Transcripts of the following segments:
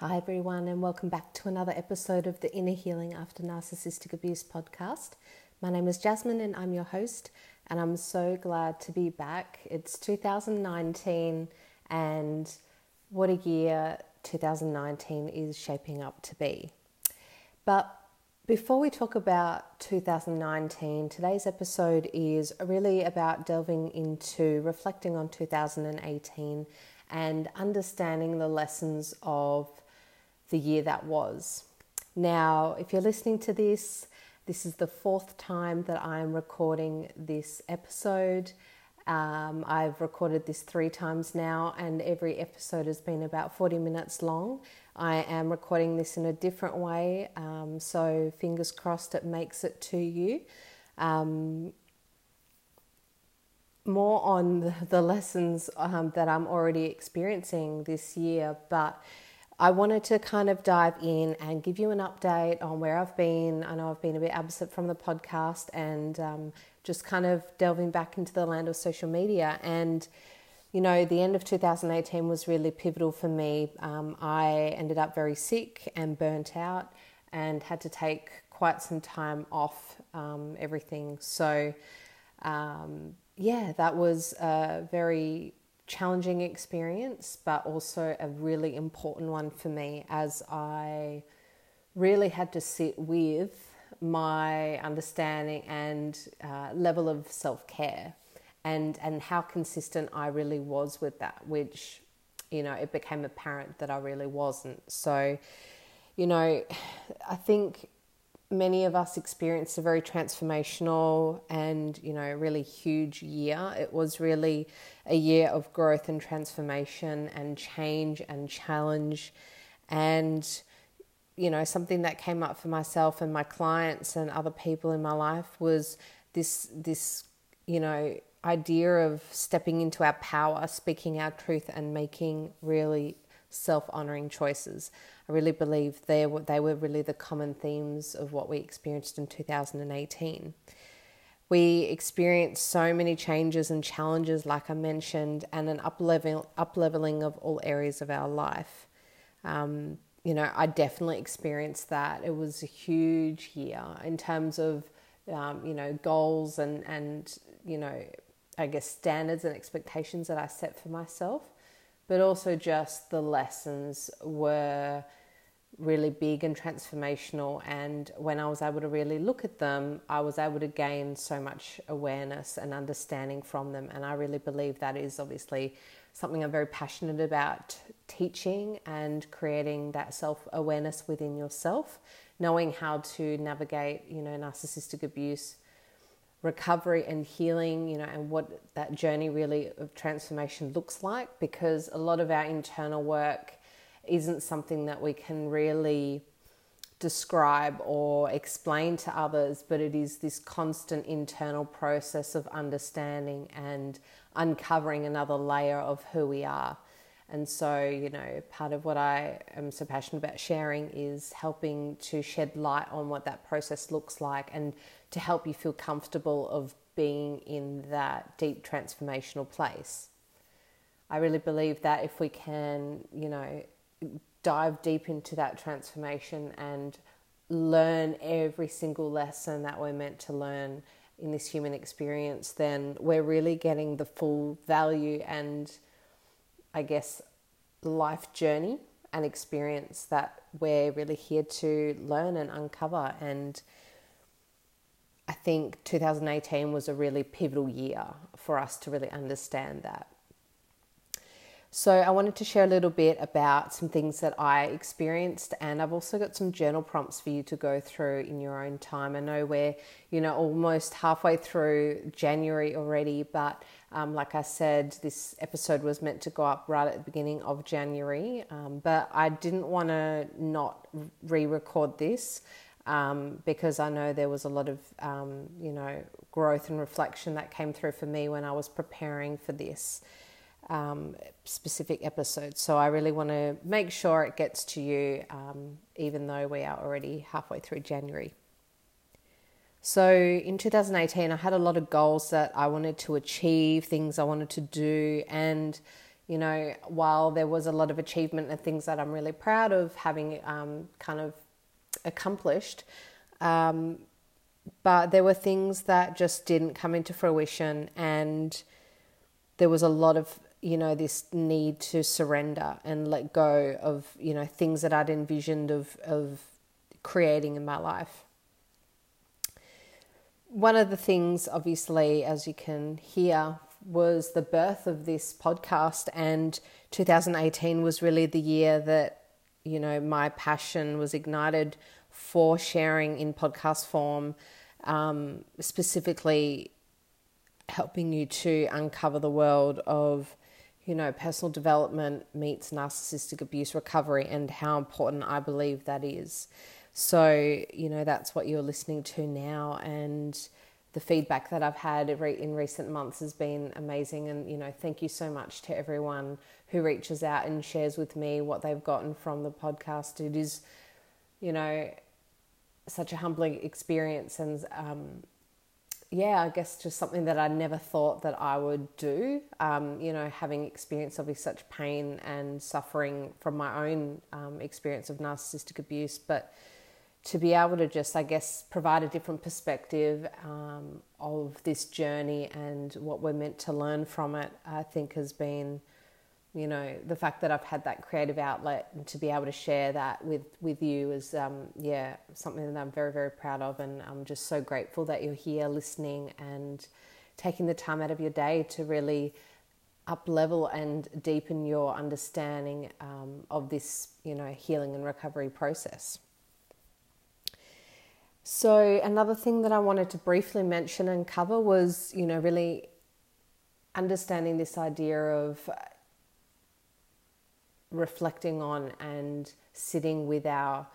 Hi, everyone, and welcome back to another episode of the Inner Healing After Narcissistic Abuse podcast. My name is Jasmine, and I'm your host, and I'm so glad to be back. It's 2019, and what a year 2019 is shaping up to be. But before we talk about 2019, today's episode is really about delving into reflecting on 2018 and understanding the lessons of the year that was. Now, if you're listening to this, this is the fourth time that I'm recording this episode. Um, I've recorded this three times now, and every episode has been about 40 minutes long. I am recording this in a different way, um, so fingers crossed it makes it to you. Um, more on the, lessons um, that I'm already experiencing this year, but I wanted to kind of dive in and give you an update on where I've been. I know I've been a bit absent from the podcast and um, just kind of delving back into the land of social media. And, you know, the end of 2018 was really pivotal for me. Um, I ended up very sick and burnt out and had to take quite some time off um, everything. So, um, yeah, that was a very challenging experience, but also a really important one for me as I really had to sit with my understanding and uh, level of self care and, and how consistent I really was with that, which, you know, it became apparent that I really wasn't. So, you know, I think many of us experienced a very transformational and you know really huge year. It was really a year of growth and transformation and change and challenge. And you know something that came up for myself and my clients and other people in my life was this this you know idea of stepping into our power speaking our truth and making really self honoring choices. I really believe they were, they were really the common themes of what we experienced in 2018. We experienced so many changes and challenges, like I mentioned, and an up leveling of all areas of our life. Um, you know, I definitely experienced that. It was a huge year in terms of, um, you know, goals and, and, you know, I guess standards and expectations that I set for myself but also just the lessons were really big and transformational. And when I was able to really look at them, I was able to gain so much awareness and understanding from them. And I really believe that is obviously something I'm very passionate about teaching and creating that self awareness within yourself, knowing how to navigate, you know, narcissistic abuse recovery and healing, you know, and what that journey really of transformation looks like because a lot of our internal work isn't something that we can really describe or explain to others, but it is this constant internal process of understanding and uncovering another layer of who we are. And so, you know, part of what I am so passionate about sharing is helping to shed light on what that process looks like and to help you feel comfortable of being in that deep transformational place. I really believe that if we can, you know, dive deep into that transformation and learn every single lesson that we're meant to learn in this human experience, then we're really getting the full value and I guess, life journey and experience that we're really here to learn and uncover. And I think 2018 was a really pivotal year for us to really understand that. So, I wanted to share a little bit about some things that I experienced, and I've also got some journal prompts for you to go through in your own time. I know we're, you know, almost halfway through January already, but um, like I said, this episode was meant to go up right at the beginning of January, um, but I didn't want to not re record this. Um, because I know there was a lot of, um, you know, growth and reflection that came through for me when I was preparing for this um, specific episode. So I really want to make sure it gets to you, um, even though we are already halfway through January. So in 2018, I had a lot of goals that I wanted to achieve, things I wanted to do, and you know, while there was a lot of achievement and things that I'm really proud of having um, kind of accomplished, um, but there were things that just didn't come into fruition, and there was a lot of you know this need to surrender and let go of you know things that I'd envisioned of of creating in my life. One of the things, obviously, as you can hear was the birth of this podcast, and 2018 was really the year that you know my passion was ignited for sharing in podcast form, um, specifically helping you to uncover the world of you know personal development meets narcissistic abuse recovery and how important I believe that is. So, you know, that's what you're listening to now. And the feedback that I've had in recent months has been amazing. And, you know, thank you so much to everyone who reaches out and shares with me what they've gotten from the podcast. It is, you know, such a humbling experience. And, um, yeah, I guess just something that I never thought that I would do. Um, you know, having experienced obviously such pain and suffering from my own um, experience of narcissistic abuse, but to be able to just, I guess, provide a different perspective um, of this journey and what we're meant to learn from it, I think has been, you know, the fact that I've had that creative outlet and to be able to share that with, with you is, um, yeah, something that I'm very, very proud of. And I'm just so grateful that you're here listening and taking the time out of your day to really up level and deepen your understanding um, of this, you know, healing and recovery process. So, another thing that I wanted to briefly mention and cover was, you know, really understanding this idea of reflecting on and sitting with our,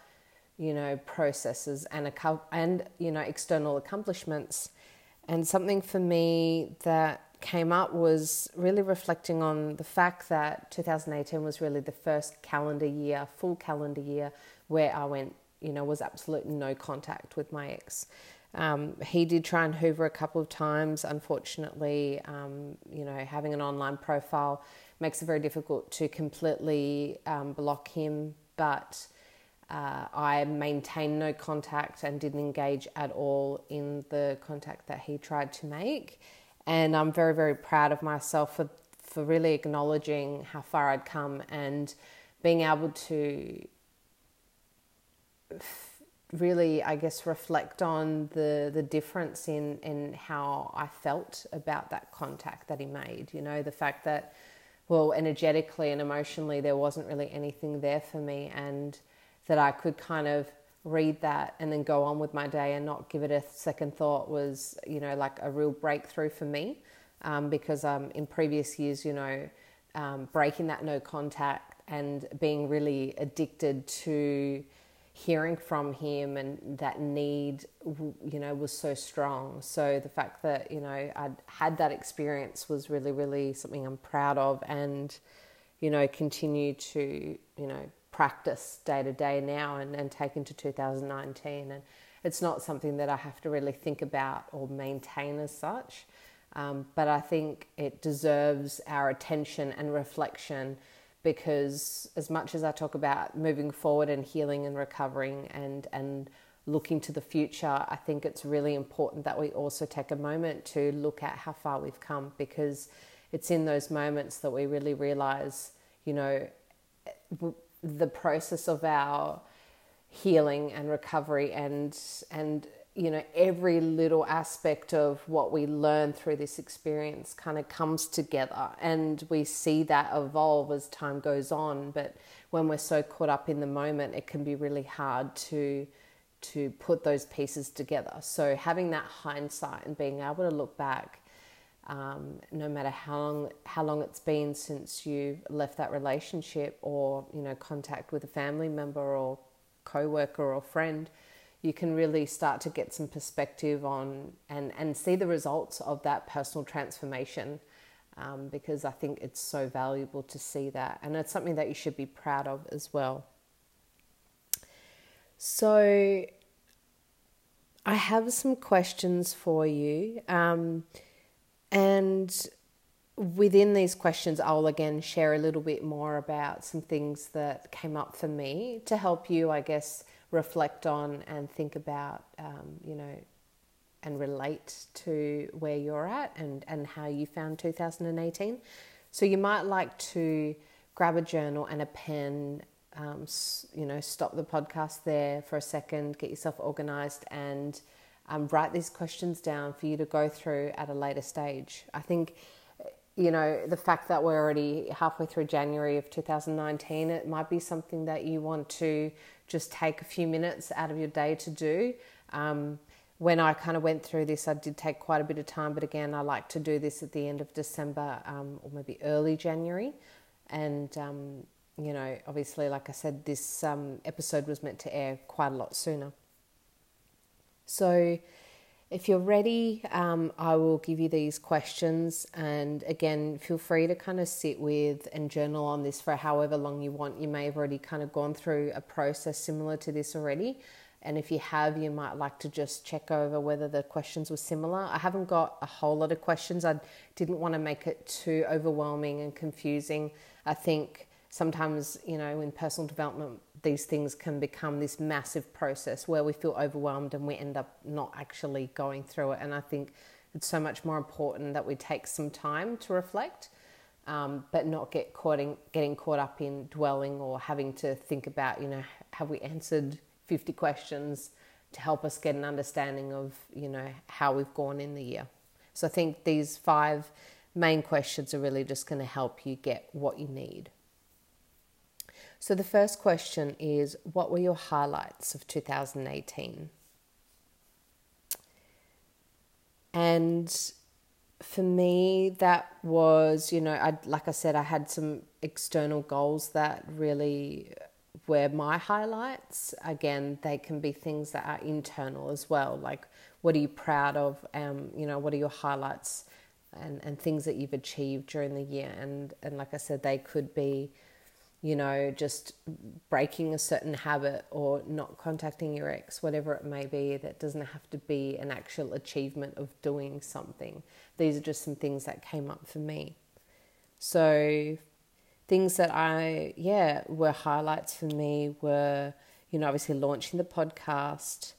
you know, processes and and you know external accomplishments. And something for me that came up was really reflecting on the fact that 2018 was really the first calendar year, full calendar year, where I went you know, was absolutely no contact with my ex. Um, he did try and hoover a couple of times. Unfortunately, um, you know, having an online profile makes it very difficult to completely um, block him. But uh, I maintained no contact and didn't engage at all in the contact that he tried to make. And I'm very, very proud of myself for, for really acknowledging how far I'd come and being able to really, I guess, reflect on the the difference in in how I felt about that contact that he made. You know, the fact that, well, energetically and emotionally, there wasn't really anything there for me, and that I could kind of read that and then go on with my day and not give it a second thought was, you know, like a real breakthrough for me, um, because um, in previous years, you know, um, breaking that no contact and being really addicted to hearing from him and that need you know was so strong. So the fact that you know I'd had that experience was really really something I'm proud of and you know continue to you know practice day to day now and, and take into 2019 and it's not something that I have to really think about or maintain as such um, but I think it deserves our attention and reflection because as much as I talk about moving forward and healing and recovering and and looking to the future, I think it's really important that we also take a moment to look at how far we've come because it's in those moments that we really realize, you know, the process of our healing and recovery and and you know, every little aspect of what we learn through this experience kind of comes together and we see that evolve as time goes on. But when we're so caught up in the moment, it can be really hard to to put those pieces together. So having that hindsight and being able to look back, um, no matter how long how long it's been since you left that relationship or you know contact with a family member or co-worker or friend, you can really start to get some perspective on and, and see the results of that personal transformation um, because I think it's so valuable to see that. And it's something that you should be proud of as well. So, I have some questions for you. Um, and within these questions, I'll again share a little bit more about some things that came up for me to help you, I guess, reflect on and think about, um, you know, and relate to where you're at and, and how you found 2018. So you might like to grab a journal and a pen, um, you know, stop the podcast there for a second, get yourself organized and um, write these questions down for you to go through at a later stage. I think you know, the fact that we're already halfway through January of 2019, it might be something that you want to just take a few minutes out of your day to do. Um, when I kind of went through this, I did take quite a bit of time, but again, I like to do this at the end of December um, or maybe early January. And, um, you know, obviously, like I said, this um, episode was meant to air quite a lot sooner. So, if you're ready, um, I will give you these questions. And again, feel free to kind of sit with and journal on this for however long you want. You may have already kind of gone through a process similar to this already. And if you have, you might like to just check over whether the questions were similar. I haven't got a whole lot of questions. I didn't want to make it too overwhelming and confusing. I think sometimes, you know, in personal development, these things can become this massive process where we feel overwhelmed and we end up not actually going through it. And I think it's so much more important that we take some time to reflect, um, but not get caught in, getting caught up in dwelling or having to think about, you know, have we answered 50 questions to help us get an understanding of, you know, how we've gone in the year. So I think these five main questions are really just going to help you get what you need. So, the first question is What were your highlights of 2018? And for me, that was, you know, I, like I said, I had some external goals that really were my highlights. Again, they can be things that are internal as well. Like, what are you proud of? Um, you know, what are your highlights and, and things that you've achieved during the year? And, and like I said, they could be you know, just breaking a certain habit or not contacting your ex, whatever it may be, that doesn't have to be an actual achievement of doing something. These are just some things that came up for me. So, things that I, yeah, were highlights for me were, you know, obviously launching the podcast,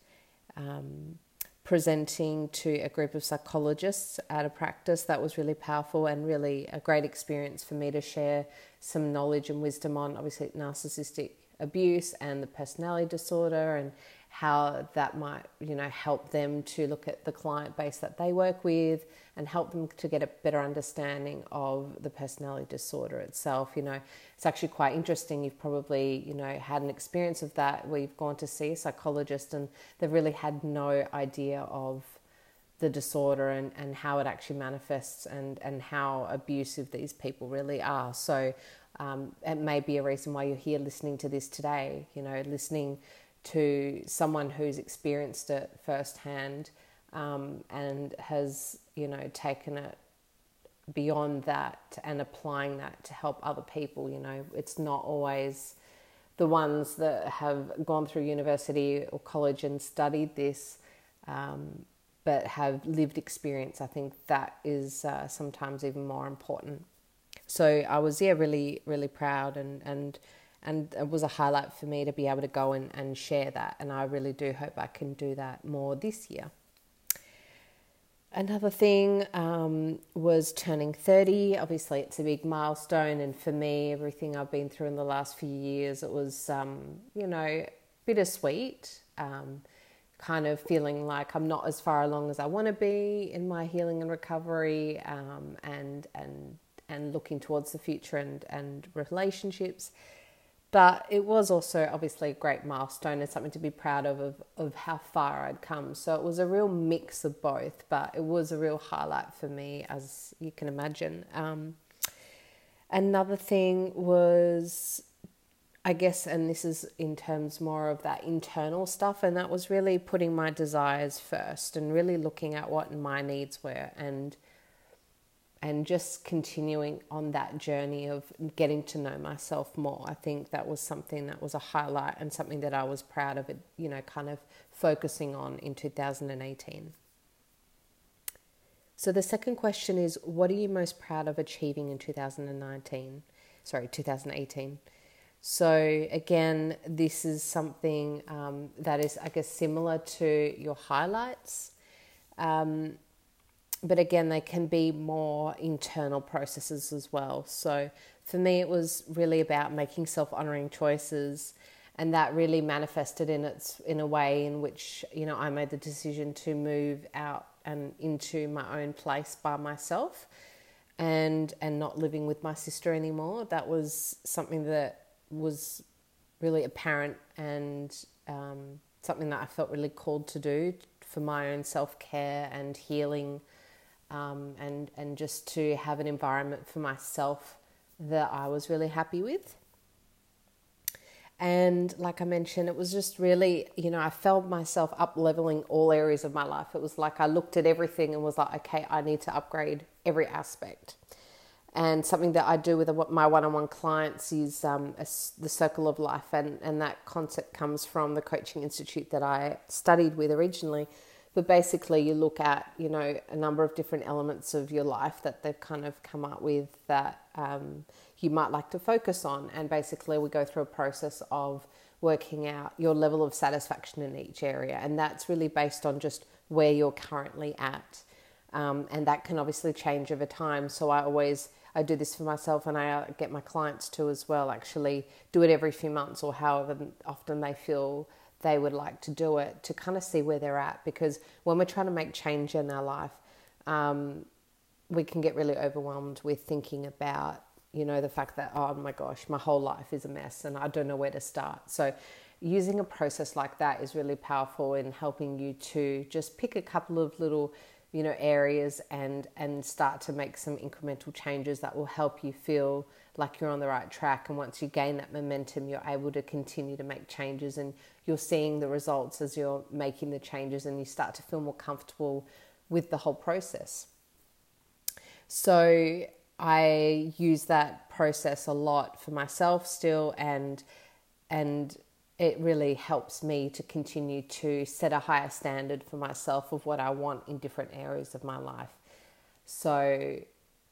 um, presenting to a group of psychologists at a practice. That was really powerful and really a great experience for me to share some knowledge and wisdom on obviously narcissistic abuse and the personality disorder and how that might you know help them to look at the client base that they work with and help them to get a better understanding of the personality disorder itself you know it's actually quite interesting you've probably you know had an experience of that where you've gone to see a psychologist and they've really had no idea of the disorder and, and how it actually manifests and, and how abusive these people really are. So um, it may be a reason why you're here listening to this today, you know, listening to someone who's experienced it firsthand um, and has, you know, taken it beyond that and applying that to help other people. You know, it's not always the ones that have gone through university or college and studied this, um, but have lived experience. I think that is uh, sometimes even more important. So I was yeah really really proud and and and it was a highlight for me to be able to go and, and share that. And I really do hope I can do that more this year. Another thing um, was turning 30. Obviously, it's a big milestone, and for me, everything I've been through in the last few years, it was, um, you know, bittersweet. Um, kind of feeling like I'm not as far along as I want to be in my healing and recovery, um, and and and looking towards the future and and relationships. But it was also obviously a great milestone and something to be proud of, of, of how far I'd come. So it was a real mix of both, but it was a real highlight for me, as you can imagine. Um, another thing was, I guess, and this is in terms more of that internal stuff, and that was really putting my desires first and really looking at what my needs were and and just continuing on that journey of getting to know myself more. I think that was something that was a highlight and something that I was proud of it, you know, kind of focusing on in 2018. So the second question is what are you most proud of achieving in 2019? Sorry, 2018. So again, this is something um, that is, I guess, similar to your highlights. Um, but again, they can be more internal processes as well. So for me, it was really about making self honoring choices. And that really manifested in its in a way in which you know I made the decision to move out and into my own place by myself, and and not living with my sister anymore. That was something that was really apparent and um, something that I felt really called to do for my own self care and healing, um, and and just to have an environment for myself that I was really happy with. And like I mentioned, it was just really, you know, I felt myself up leveling all areas of my life. It was like I looked at everything and was like, okay, I need to upgrade every aspect. And something that I do with my one on one clients is um, a, the circle of life. And, and that concept comes from the Coaching Institute that I studied with originally. But basically, you look at, you know, a number of different elements of your life that they've kind of come up with that um, you might like to focus on. And basically, we go through a process of working out your level of satisfaction in each area. And that's really based on just where you're currently at. Um, and that can obviously change over time. So I always I do this for myself and I uh, get my clients to as well actually do it every few months or however often they feel they would like to do it to kind of see where they're at because when we're trying to make change in our life um, we can get really overwhelmed with thinking about you know the fact that oh my gosh my whole life is a mess and I don't know where to start. So using a process like that is really powerful in helping you to just pick a couple of little you know areas and and start to make some incremental changes that will help you feel like you're on the right track and once you gain that momentum you're able to continue to make changes and you're seeing the results as you're making the changes and you start to feel more comfortable with the whole process so i use that process a lot for myself still and and it really helps me to continue to set a higher standard for myself of what I want in different areas of my life. So,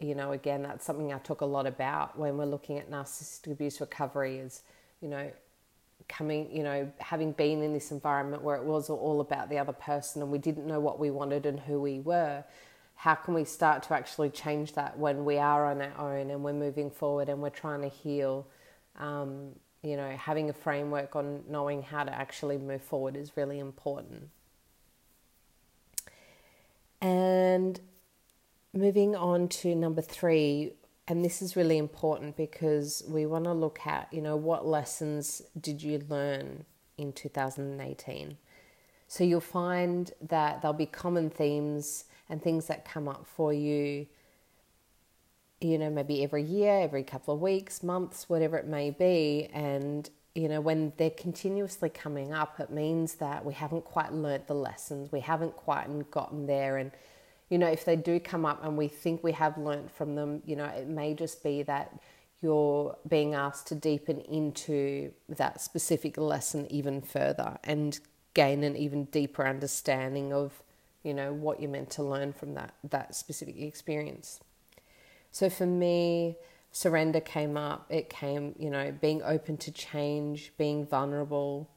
you know, again, that's something I talk a lot about when we're looking at narcissistic abuse recovery is, you know, coming, you know, having been in this environment where it was all about the other person and we didn't know what we wanted and who we were. How can we start to actually change that when we are on our own and we're moving forward and we're trying to heal? Um, you know, having a framework on knowing how to actually move forward is really important. And moving on to number three, and this is really important because we want to look at, you know, what lessons did you learn in 2018? So you'll find that there'll be common themes and things that come up for you you know, maybe every year, every couple of weeks, months, whatever it may be. And, you know, when they're continuously coming up, it means that we haven't quite learnt the lessons, we haven't quite gotten there. And, you know, if they do come up and we think we have learnt from them, you know, it may just be that you're being asked to deepen into that specific lesson even further and gain an even deeper understanding of, you know, what you're meant to learn from that, that specific experience. So for me, surrender came up. It came, you know, being open to change, being vulnerable.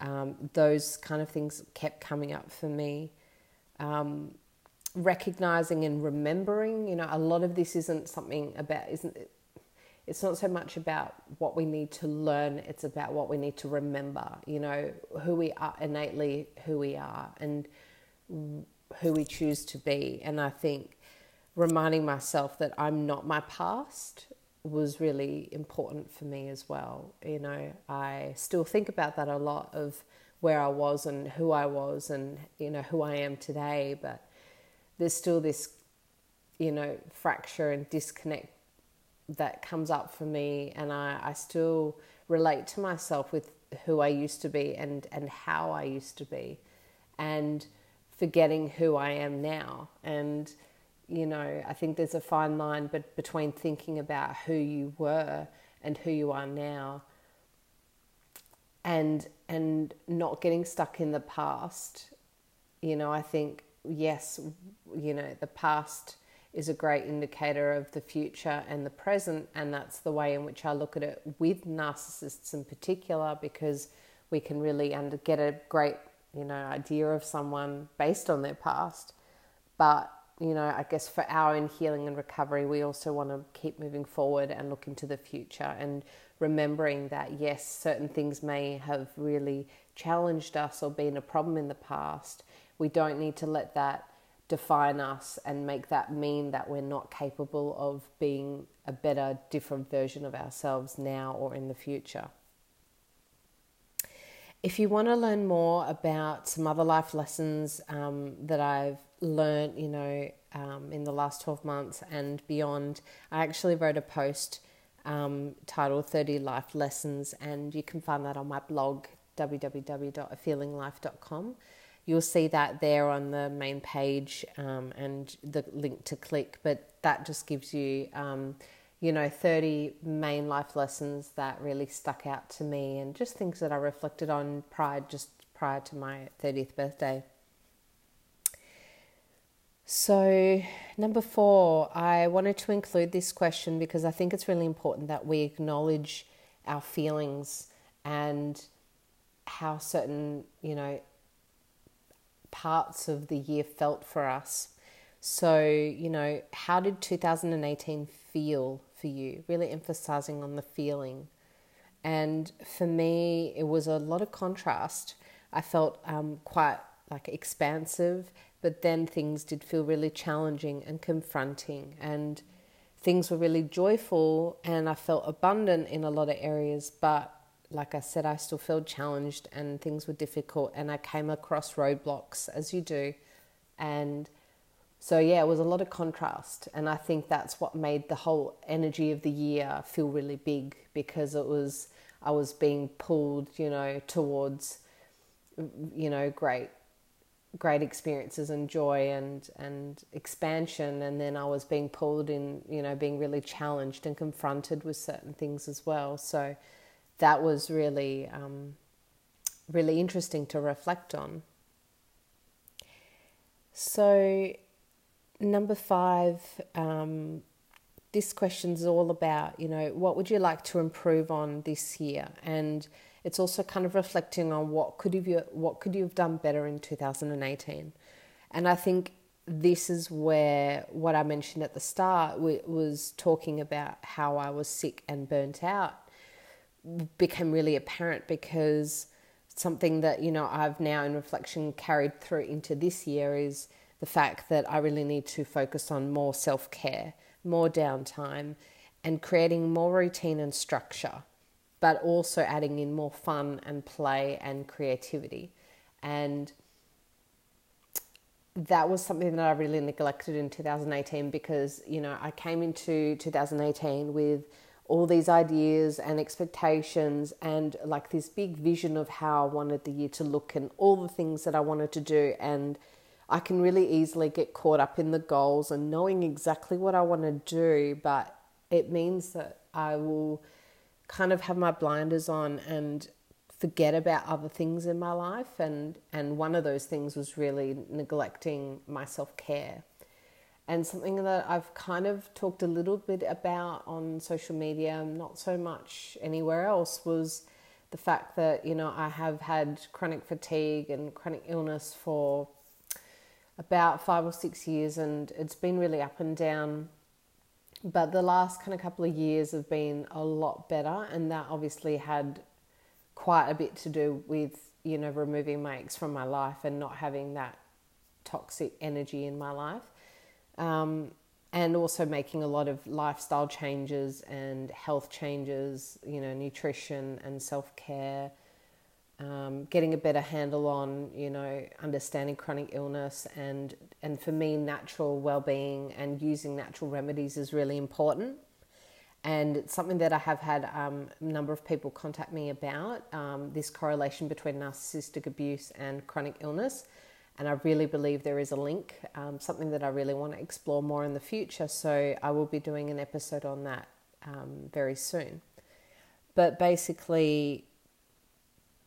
Um, those kind of things kept coming up for me. Um, recognizing and remembering, you know, a lot of this isn't something about, isn't it? It's not so much about what we need to learn, it's about what we need to remember, you know, who we are, innately who we are, and who we choose to be. And I think reminding myself that I'm not my past was really important for me as well. You know, I still think about that a lot of where I was and who I was and, you know, who I am today, but there's still this, you know, fracture and disconnect that comes up for me and I, I still relate to myself with who I used to be and, and how I used to be and forgetting who I am now. And you know, I think there's a fine line but between thinking about who you were and who you are now and and not getting stuck in the past. You know, I think yes, you know, the past is a great indicator of the future and the present, and that's the way in which I look at it with narcissists in particular, because we can really under, get a great, you know, idea of someone based on their past. But you know, I guess for our own healing and recovery, we also want to keep moving forward and look into the future and remembering that yes, certain things may have really challenged us or been a problem in the past. We don't need to let that define us and make that mean that we're not capable of being a better, different version of ourselves now or in the future. If you want to learn more about some other life lessons um, that I've learned, you know, um, in the last 12 months and beyond, I actually wrote a post um, titled 30 Life Lessons, and you can find that on my blog, www.afeelinglife.com you'll see that there on the main page um, and the link to click. But that just gives you, um, you know, 30 main life lessons that really stuck out to me and just things that I reflected on prior, just prior to my 30th birthday. So, number four, I wanted to include this question because I think it's really important that we acknowledge our feelings and how certain, you know, parts of the year felt for us. So, you know, how did 2018 feel for you? Really emphasizing on the feeling. And for me, it was a lot of contrast. I felt um, quite like expansive, but then things did feel really challenging and confronting. And things were really joyful, and I felt abundant in a lot of areas, but like I said, I still felt challenged and things were difficult, and I came across roadblocks as you do. And so, yeah, it was a lot of contrast. And I think that's what made the whole energy of the year feel really big because it was, I was being pulled, you know, towards, you know, great great experiences and joy and and expansion and then I was being pulled in you know being really challenged and confronted with certain things as well so that was really um, really interesting to reflect on. So, number five, um, this question is all about you know what would you like to improve on this year, and it's also kind of reflecting on what could you what could you have done better in 2018, and I think this is where what I mentioned at the start was talking about how I was sick and burnt out became really apparent because something that you know I've now in reflection carried through into this year is the fact that I really need to focus on more self-care, more downtime and creating more routine and structure, but also adding in more fun and play and creativity. And that was something that I really neglected in 2018 because, you know, I came into 2018 with all these ideas and expectations and like this big vision of how I wanted the year to look and all the things that I wanted to do. And I can really easily get caught up in the goals and knowing exactly what I want to do, but it means that I will kind of have my blinders on and forget about other things in my life and and one of those things was really neglecting my self-care and something that I've kind of talked a little bit about on social media, not so much anywhere else, was the fact that, you know, I have had chronic fatigue and chronic illness for about five or six years, and it's been really up and down. But the last kind of couple of years have been a lot better, and that obviously had quite a bit to do with, you know, removing my ex from my life and not having that toxic energy in my life um, and also making a lot of lifestyle changes and health changes, you know, nutrition and self care, um, getting a better handle on, you know, understanding chronic illness and and for me, natural well being and using natural remedies is really important. And it's something that I have had um, a number of people contact me about um, this correlation between narcissistic abuse and chronic illness and I really believe there is a link, um, something that I really want to explore more in the future. So I will be doing an episode on that um, very soon. But basically,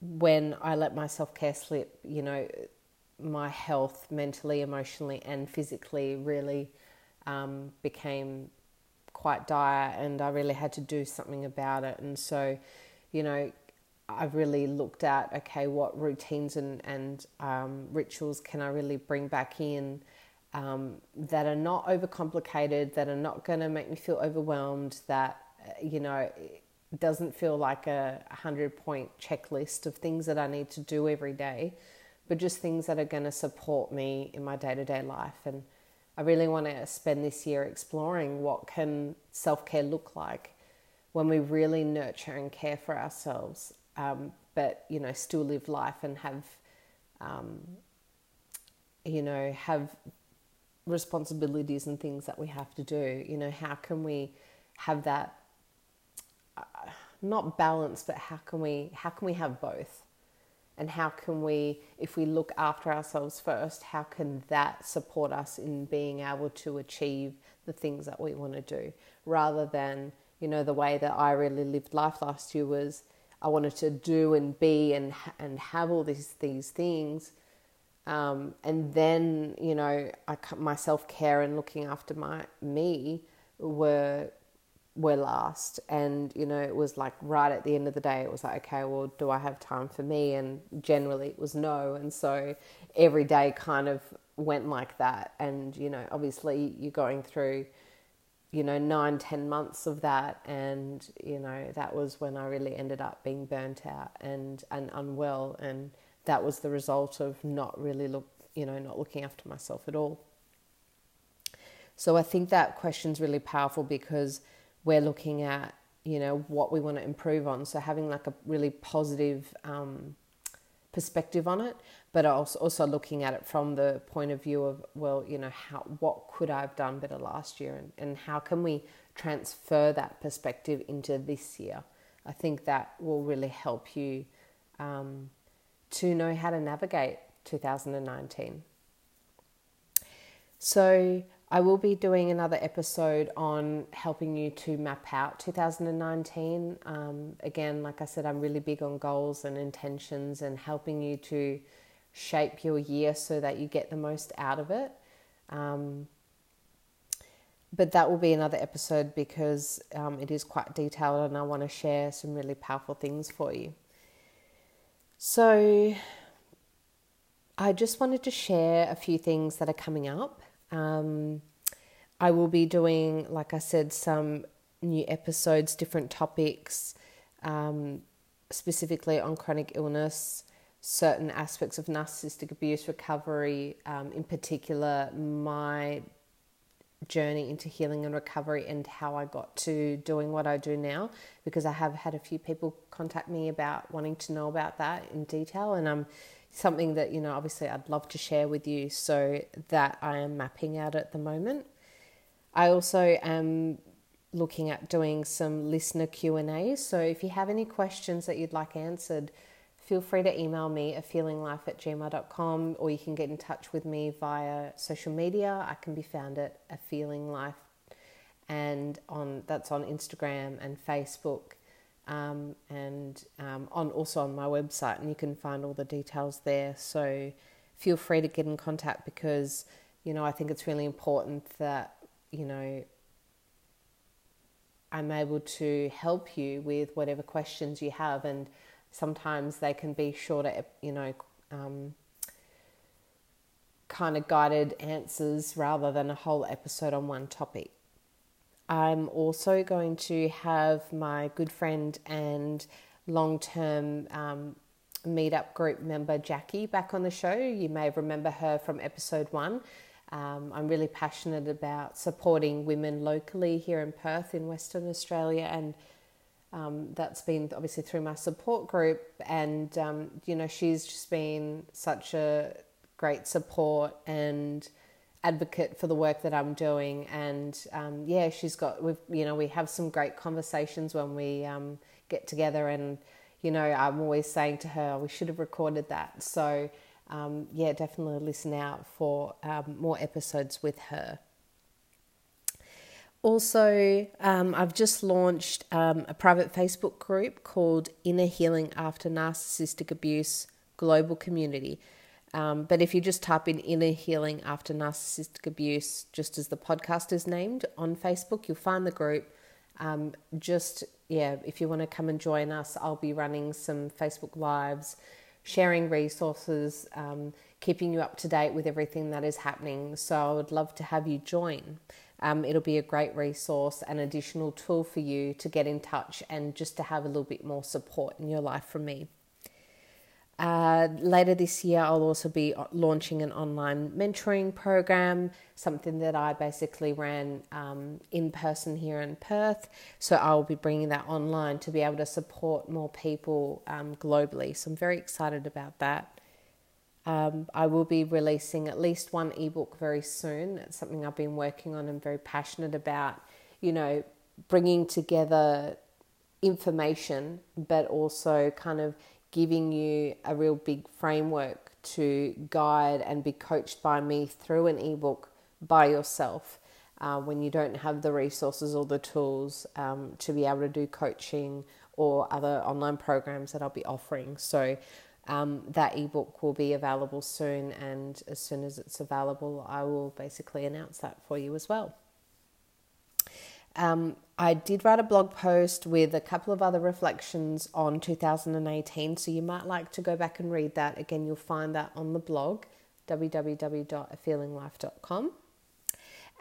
when I let my self care slip, you know, my health mentally, emotionally, and physically really um, became quite dire, and I really had to do something about it. And so, you know, I've really looked at okay, what routines and and um, rituals can I really bring back in um, that are not overcomplicated, that are not going to make me feel overwhelmed, that uh, you know doesn't feel like a hundred point checklist of things that I need to do every day, but just things that are going to support me in my day to day life. And I really want to spend this year exploring what can self care look like when we really nurture and care for ourselves um, but you know still live life and have um, you know have responsibilities and things that we have to do. You know how can we have that uh, not balance but how can we how can we have both? And how can we if we look after ourselves first how can that support us in being able to achieve the things that we want to do? Rather than you know the way that I really lived life last year was I wanted to do and be and and have all these these things. Um, and then you know, I my self care and looking after my me were were last. And you know, it was like right at the end of the day, it was like, okay, well, do I have time for me? And generally, it was no. And so every day kind of went like that. And you know, obviously, you're going through you know, nine, ten months of that. And, you know, that was when I really ended up being burnt out and, and unwell. And that was the result of not really look, you know, not looking after myself at all. So I think that question's really powerful because we're looking at, you know, what we want to improve on. So having like a really positive um, perspective on it, but also looking at it from the point of view of well, you know, how what could I have done better last year, and, and how can we transfer that perspective into this year? I think that will really help you um, to know how to navigate 2019. So I will be doing another episode on helping you to map out 2019. Um, again, like I said, I'm really big on goals and intentions and helping you to shape your year so that you get the most out of it. Um, but that will be another episode because um, it is quite detailed and I want to share some really powerful things for you. So, I just wanted to share a few things that are coming up. Um, I will be doing, like I said, some new episodes, different topics, um, specifically on chronic illness, certain aspects of narcissistic abuse recovery, um, in particular, my journey into healing and recovery and how I got to doing what I do now because I have had a few people contact me about wanting to know about that in detail and I'm something that you know obviously I'd love to share with you so that I am mapping out at the moment. I also am looking at doing some listener Q&A so if you have any questions that you'd like answered feel free to email me at feelinglife at gmail.com or you can get in touch with me via social media. I can be found at a feeling life and on that's on Instagram and Facebook um, and um, on also on my website and you can find all the details there. So feel free to get in contact because you know I think it's really important that you know I'm able to help you with whatever questions you have and sometimes they can be shorter, you know, um, kind of guided answers rather than a whole episode on one topic. I'm also going to have my good friend and long term um, meetup group member Jackie back on the show. You may remember her from episode one. Um, I'm really passionate about supporting women locally here in Perth, in Western Australia, and um, that's been obviously through my support group, and um, you know she's just been such a great support and advocate for the work that I'm doing. And um, yeah, she's got we've you know we have some great conversations when we um, get together, and you know I'm always saying to her we should have recorded that. So um, yeah, definitely listen out for um, more episodes with her. Also, um, I've just launched um, a private Facebook group called Inner Healing After Narcissistic Abuse Global Community. Um, but if you just type in inner healing after narcissistic abuse, just as the podcast is named on Facebook, you'll find the group. Um, just, yeah, if you want to come and join us, I'll be running some Facebook Lives, sharing resources, um, keeping you up to date with everything that is happening. So I would love to have you join. Um, it'll be a great resource, an additional tool for you to get in touch and just to have a little bit more support in your life from me. Uh, later this year, I'll also be launching an online mentoring program, something that I basically ran um, in person here in Perth. So I'll be bringing that online to be able to support more people um, globally. So I'm very excited about that. Um, I will be releasing at least one ebook very soon. It's something I've been working on and very passionate about. You know, bringing together information, but also kind of giving you a real big framework to guide and be coached by me through an ebook by yourself uh, when you don't have the resources or the tools um, to be able to do coaching or other online programs that I'll be offering. So um, that ebook will be available soon, and as soon as it's available, I will basically announce that for you as well. Um, I did write a blog post with a couple of other reflections on 2018, so you might like to go back and read that. Again, you'll find that on the blog www.afeelinglife.com.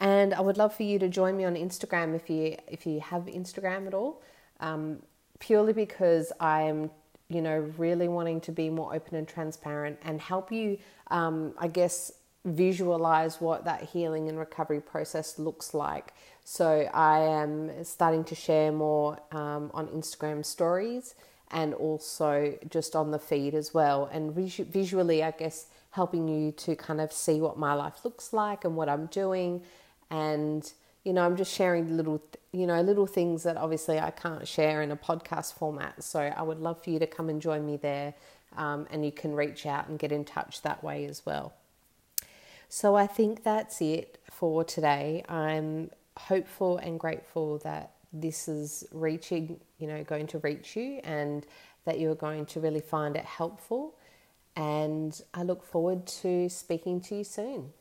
And I would love for you to join me on Instagram if you if you have Instagram at all, um, purely because I am you know really wanting to be more open and transparent and help you, um, I guess, visualize what that healing and recovery process looks like so I am starting to share more um, on Instagram stories and also just on the feed as well. And visu- visually, I guess, helping you to kind of see what my life looks like and what I'm doing. And, you know, I'm just sharing little, you know, little things that obviously I can't share in a podcast format. So I would love for you to come and join me there. Um, and you can reach out and get in touch that way as well. So I think that's it for today. I'm hopeful and grateful that this is reaching, you know, going to reach you and that you're going to really find it helpful. And I look forward to speaking to you soon.